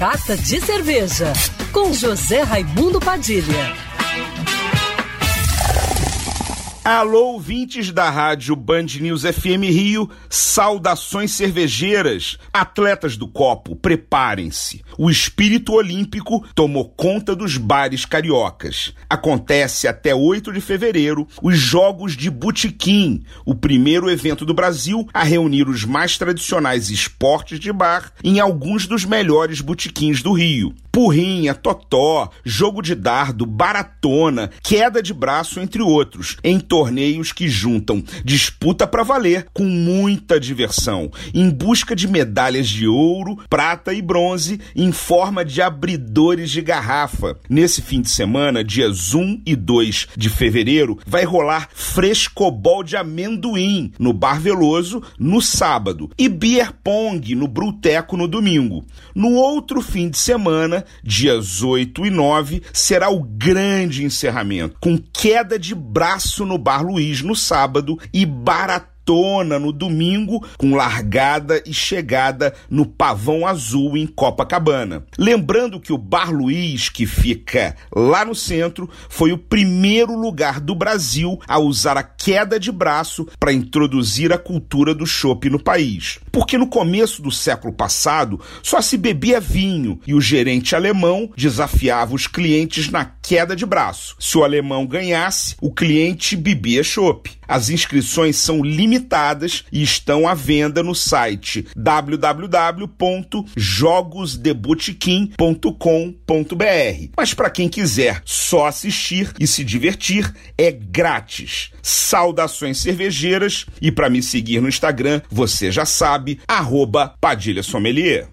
Carta de Cerveja, com José Raimundo Padilha. Alô, ouvintes da rádio Band News FM Rio, saudações cervejeiras. Atletas do copo, preparem-se. O espírito olímpico tomou conta dos bares cariocas. Acontece até 8 de fevereiro os Jogos de Butiquim, o primeiro evento do Brasil a reunir os mais tradicionais esportes de bar em alguns dos melhores botiquins do Rio. Purrinha, totó, jogo de dardo, baratona, queda de braço, entre outros, em torneios que juntam disputa para valer com muita diversão, em busca de medalhas de ouro, prata e bronze em forma de abridores de garrafa. Nesse fim de semana, dias 1 e 2 de fevereiro, vai rolar frescobol de amendoim no Bar Veloso no sábado e beer pong no Bruteco no domingo. No outro fim de semana, dias 8 e 9, será o grande encerramento, com queda de braço no Bar Luiz no sábado e baratão maratona no domingo, com largada e chegada no Pavão Azul em Copacabana. Lembrando que o Bar Luiz, que fica lá no centro, foi o primeiro lugar do Brasil a usar a queda de braço para introduzir a cultura do chopp no país. Porque no começo do século passado só se bebia vinho e o gerente alemão desafiava os clientes na queda de braço. Se o alemão ganhasse, o cliente bebia chopp. As inscrições são limitadas e estão à venda no site www.jogosdebotiquim.com.br. Mas para quem quiser só assistir e se divertir, é grátis. Saudações cervejeiras e para me seguir no Instagram, você já sabe, arroba Padilha Sommelier.